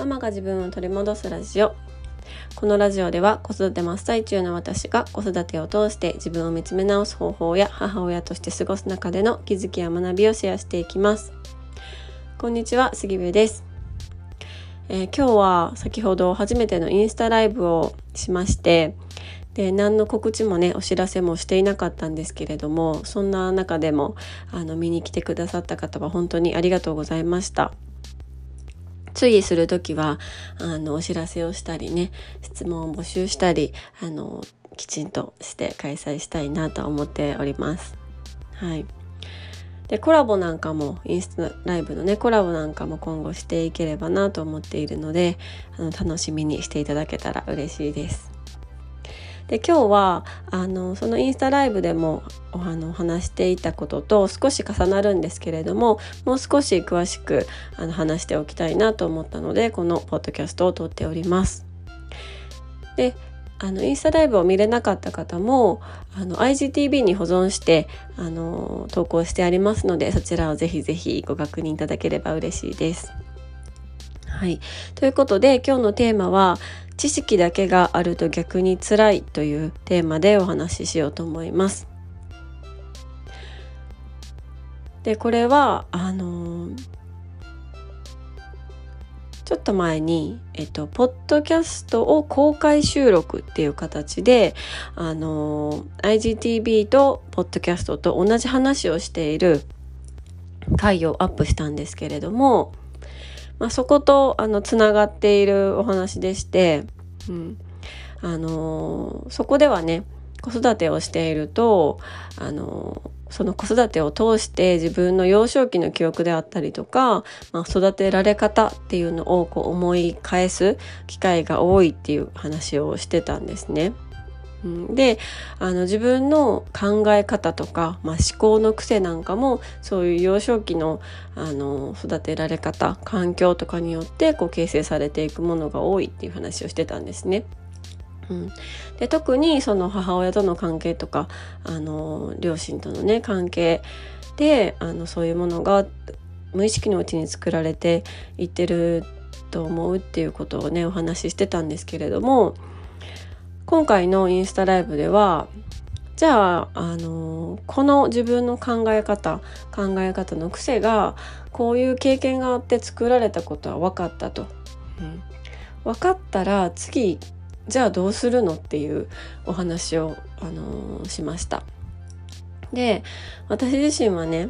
ママが自分を取り戻すラジオ。このラジオでは子育て真っ最中の私が子育てを通して自分を見つめ直す方法や母親として過ごす中での気づきや学びをシェアしていきます。こんにちは杉部です、えー、今日は先ほど初めてのインスタライブをしましてで何の告知もねお知らせもしていなかったんですけれどもそんな中でもあの見に来てくださった方は本当にありがとうございました。注意するときはあのお知らせをしたりね質問を募集したりあのきちんとして開催したいなと思っております。はい、でコラボなんかもインスタライブのねコラボなんかも今後していければなと思っているのであの楽しみにしていただけたら嬉しいです。で今日はあのそのインスタライブでもおの話していたことと少し重なるんですけれどももう少し詳しくあの話しておきたいなと思ったのでこのポッドキャストを撮っております。であのインスタライブを見れなかった方もあの IGTV に保存してあの投稿してありますのでそちらをぜひぜひご確認いただければ嬉しいです。はい、ということで今日のテーマは知識だけがあると逆に辛いというテーマでお話ししようと思います。でこれはあのー、ちょっと前に、えっと、ポッドキャストを公開収録っていう形で、あのー、IGTV とポッドキャストと同じ話をしている回をアップしたんですけれども、まあ、そことあのつながっているお話でして、うんあのー、そこではね子育てをしていると、あのー、その子育てを通して自分の幼少期の記憶であったりとか、まあ、育てられ方っていうのをこう思い返す機会が多いっていう話をしてたんですね。であの自分の考え方とか、まあ、思考の癖なんかもそういう幼少期のあの育てられ方環境とかによってこう形成されていくものが多いっていう話をしてたんですね。うん、で特にその母親との関係とかあの両親とのね関係であのそういうものが無意識のうちに作られていってると思うっていうことをねお話ししてたんですけれども今回のインスタライブではじゃあ、あのこの自分の考え方考え方の癖がこういう経験があって作られたことは分かったと。うん、分かったら次じゃあどうするのっていうお話を、あのしました。で私自身はね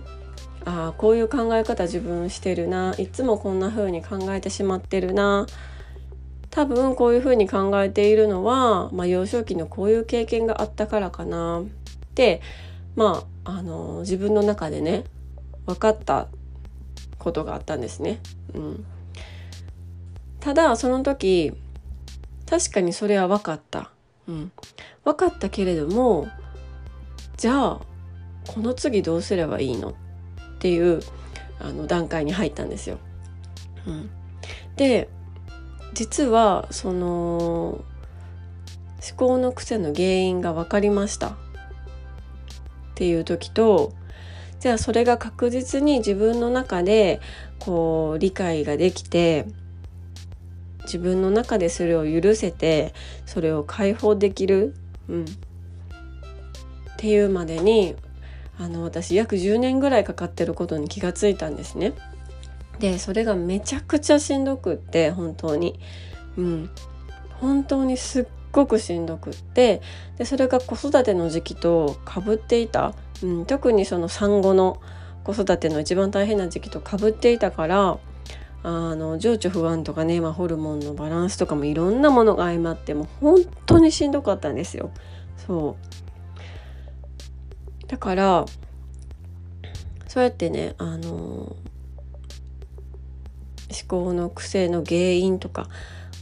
ああこういう考え方自分してるないつもこんな風に考えてしまってるな多分こういうふうに考えているのは、まあ、幼少期のこういう経験があったからかなってまああの自分の中でね分かったことがあったんですね。うん、ただその時確かにそれは分かった。うん、分かったけれどもじゃあこの次どうすればいいの？っていうあの段階に入ったんですよ。うん、で実はその思考の癖の原因が分かりましたっていう時とじゃあそれが確実に自分の中でこう理解ができて自分の中でそれを許せてそれを解放できる、うん、っていうまでにあの私約10年ぐらいかかってることに気がついたんですね。でそれがめちゃくちゃしんどくって本当に。うん。本当にすっごくしんどくってでそれが子育ての時期とかぶっていた、うん、特にその産後の子育ての一番大変な時期とかぶっていたからあの情緒不安とかね、まあ、ホルモンのバランスとかもいろんなものが相まってもう本当にしんどかったんですよ。そう。だからそうやってねあの思考の癖の原因とか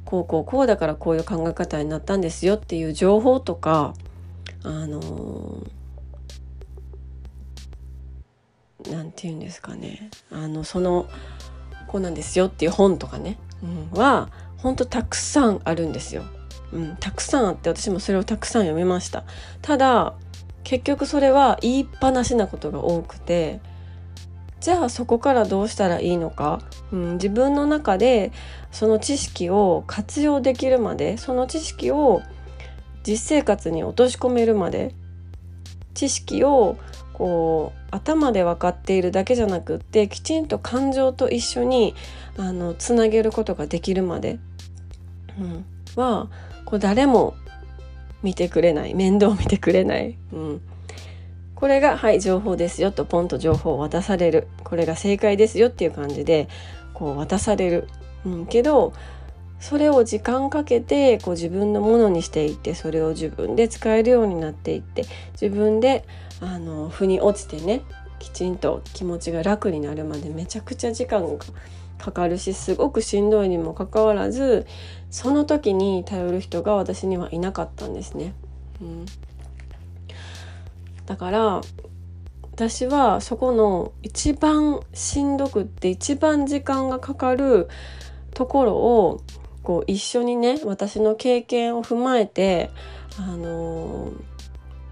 こうこうこうだからこういう考え方になったんですよっていう情報とかあの何て言うんですかねあのそのこうなんですよっていう本とかね、うん、は本当たくさんあるんですよ。うん、たくさんあって私もそれをたくさん読みました。ただ結局それは言いっぱなしなことが多くてじゃあそこからどうしたらいいのか、うん、自分の中でその知識を活用できるまでその知識を実生活に落とし込めるまで知識をこう頭で分かっているだけじゃなくってきちんと感情と一緒にあのつなげることができるまで、うん、はこう誰も見てくれない。面倒見てくれない、うん、これがはい情報ですよとポンと情報を渡される。これが正解ですよっていう感じでこう渡される、うん、けどそれを時間かけてこう自分のものにしていってそれを自分で使えるようになっていって自分であの腑に落ちてねきちんと気持ちが楽になるまでめちゃくちゃ時間がかかるしすごくしんどいにもかかわらずその時に頼る人が私にはいなかったんですね。うん、だから私はそこの一番しんどくって一番時間がかかるところをこう一緒にね私の経験を踏まえて、あの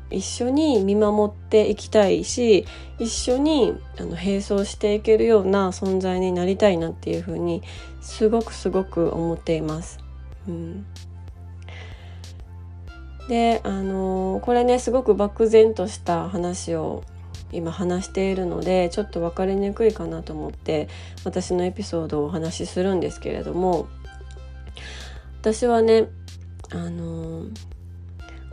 ー、一緒に見守っていきたいし一緒にあの並走していけるような存在になりたいなっていうふうにすごくすごく思っています。うんであの、これねすごく漠然とした話を今話しているのでちょっと分かりにくいかなと思って私のエピソードをお話しするんですけれども私はねあの、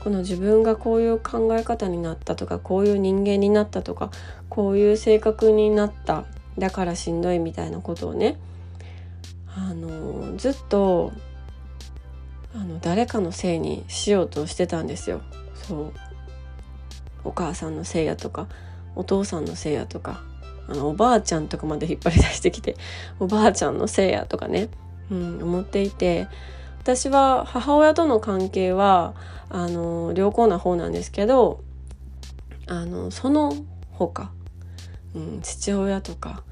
この自分がこういう考え方になったとかこういう人間になったとかこういう性格になっただからしんどいみたいなことをねあの、ずっとあの誰かのせいにしようとしてたんですよ。そう。お母さんのせいやとかお父さんのせいやとかあのおばあちゃんとかまで引っ張り出してきておばあちゃんのせいやとかね、うん、思っていて私は母親との関係はあの良好な方なんですけどあのその他、うん、父親とか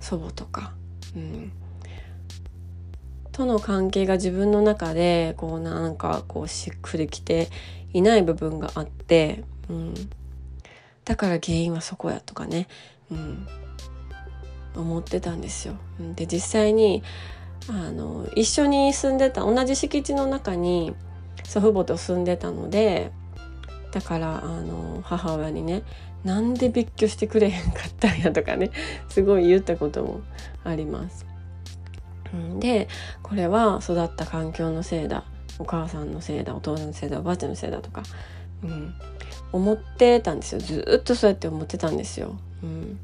祖母とか、うん、との関係が自分の中でこうなんかこうしっくりきていない部分があって、うん、だから原因はそこやとかね、うん、思ってたんですよ。で実際にあの一緒に住んでた同じ敷地の中に祖父母と住んでたのでだからあの母親にねなんで別居してくれへんかったんやとかねすごい言ったこともあります。でこれは育った環境のせいだ。お母さんのせいだ。お父さんのせいだ。おばあちゃんのせいだとか、うん、思ってたんですよ。ずっとそうやって思ってたんですよ。うん、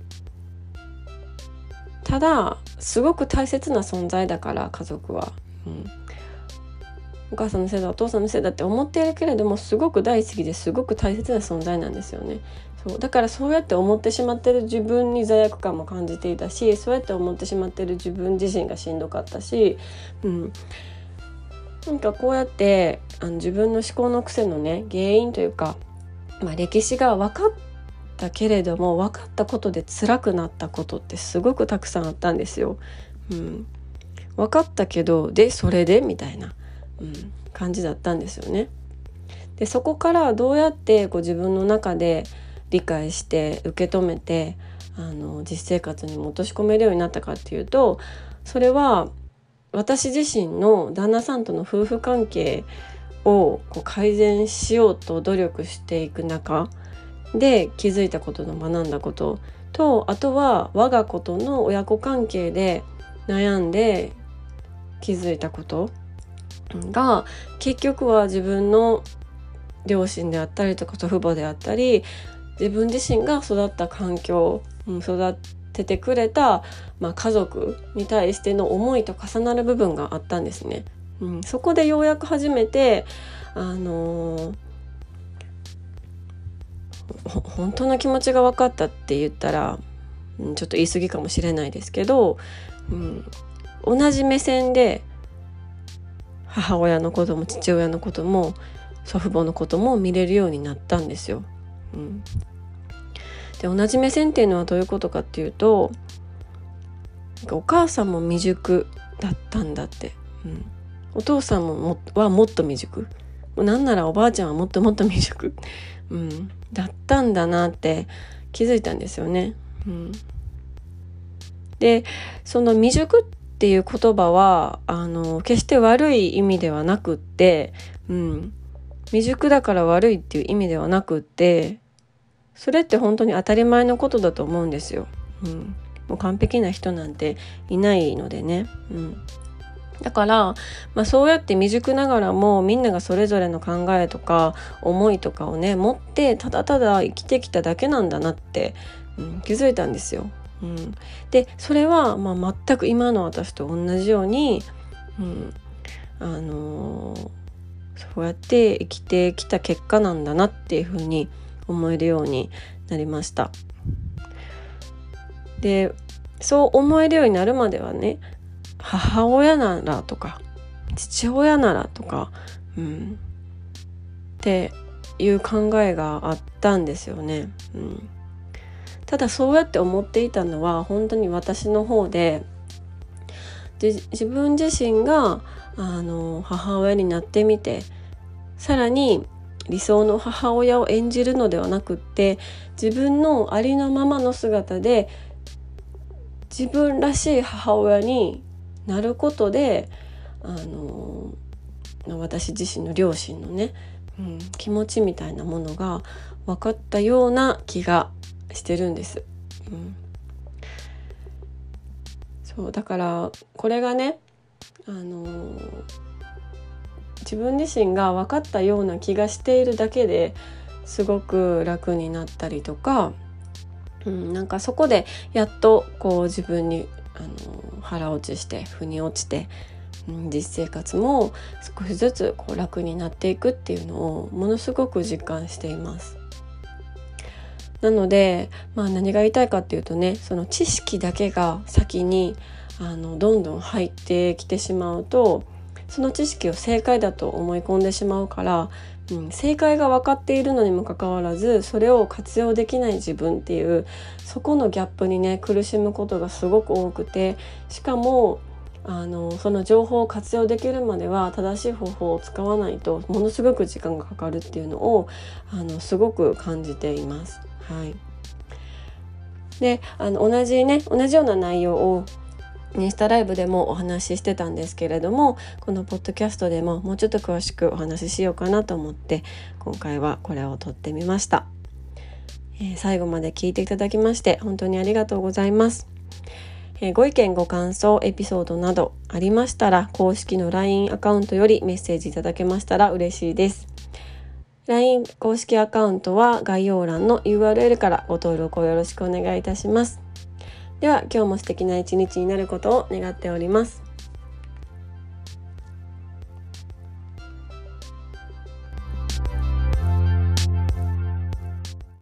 ただすごく大切な存在だから家族は、うん、お母さんのせいだお父さんのせいだって思っているけれどもすごく大好きですごく大切な存在なんですよね。そう。だからそうやって思ってしまってる自分に罪悪感も感じていたしそうやって思ってしまってる自分自身がしんどかったし、うん、なんかこうやってあの自分の思考の癖のね原因というか、まあ、歴史が分かったけれども分かったことで辛くなったことってすごくたくさんあったんですよ。うん、分かったけどでそれで？みたいな、うん、感じだったんですよね。でそこからどうやってこう自分の中で理解して受け止めてあの実生活にも落とし込めるようになったかっていうとそれは私自身の旦那さんとの夫婦関係をこう改善しようと努力していく中で気づいたことの学んだこととあとは我が子との親子関係で悩んで気づいたことが結局は自分の両親であったりとか祖父母であったり自分自身が育った環境、うん、育ててくれた、まあ、家族に対しての思いと重なる部分があったんですね。うん、そこでようやく初めてあのー、本当の気持ちが分かったって言ったら、うん、ちょっと言い過ぎかもしれないですけど、うん、同じ目線で母親のことも父親のことも祖父母のことも見れるようになったんですよ。うん、で同じ目線っていうのはどういうことかっていうとお母さんも未熟だったんだって、うん、お父さんももはもっと未熟。なんならおばあちゃんはもっともっと未熟、うん、だったんだなって気づいたんですよね。うん、でその未熟っていう言葉はあの決して悪い意味ではなくって、うん、未熟だから悪いっていう意味ではなくってそれって本当に当たり前のことだと思うんですよ。うん、もう完璧な人なんていないのでね。うん、だから、まあ、そうやって未熟ながらもみんながそれぞれの考えとか思いとかをね持ってただただ生きてきただけなんだなって、うん、気づいたんですよ。うん、でそれは、まあ、全く今の私と同じように、うん、あのー、そうやって生きてきた結果なんだなっていうふうに思えるようになりました。でそう思えるようになるまではね母親ならとか父親ならとか、うん、っていう考えがあったんですよね。うん、ただそうやって思っていたのは本当に私の方で自分自身があの母親になってみてさらに理想の母親を演じるのではなくって自分のありのままの姿で自分らしい母親になることであの私自身の両親のね、うん、気持ちみたいなものが分かったような気がしてるんです。うん、そうだからこれがねあの自分自身が分かったような気がしているだけですごく楽になったりとか、うん、なんかそこでやっとこう自分にあの腹落ちして腑に落ちて、うん、実生活も少しずつこう楽になっていくっていうのをものすごく実感しています。なので、まあ、何が言いたいかっていうとねその知識だけが先にあのどんどん入ってきてしまうとその知識を正解だと思い込んでしまうから、うん、正解が分かっているのにもかかわらずそれを活用できない自分っていうそこのギャップにね苦しむことがすごく多くてしかもあのその情報を活用できるまでは正しい方法を使わないとものすごく時間がかかるっていうのをあのすごく感じています。はい、であの同じね同じような内容をインスタライブでもお話ししてたんですけれどもこのポッドキャストでももうちょっと詳しくお話ししようかなと思って今回はこれを撮ってみました、えー、最後まで聞いていただきまして本当にありがとうございます、えー、ご意見ご感想エピソードなどありましたら公式の LINE アカウントよりメッセージいただけましたら嬉しいです。LINE 公式アカウントは概要欄の URL からご登録をよろしくお願いいたします。では今日も素敵な一日になることを願っております。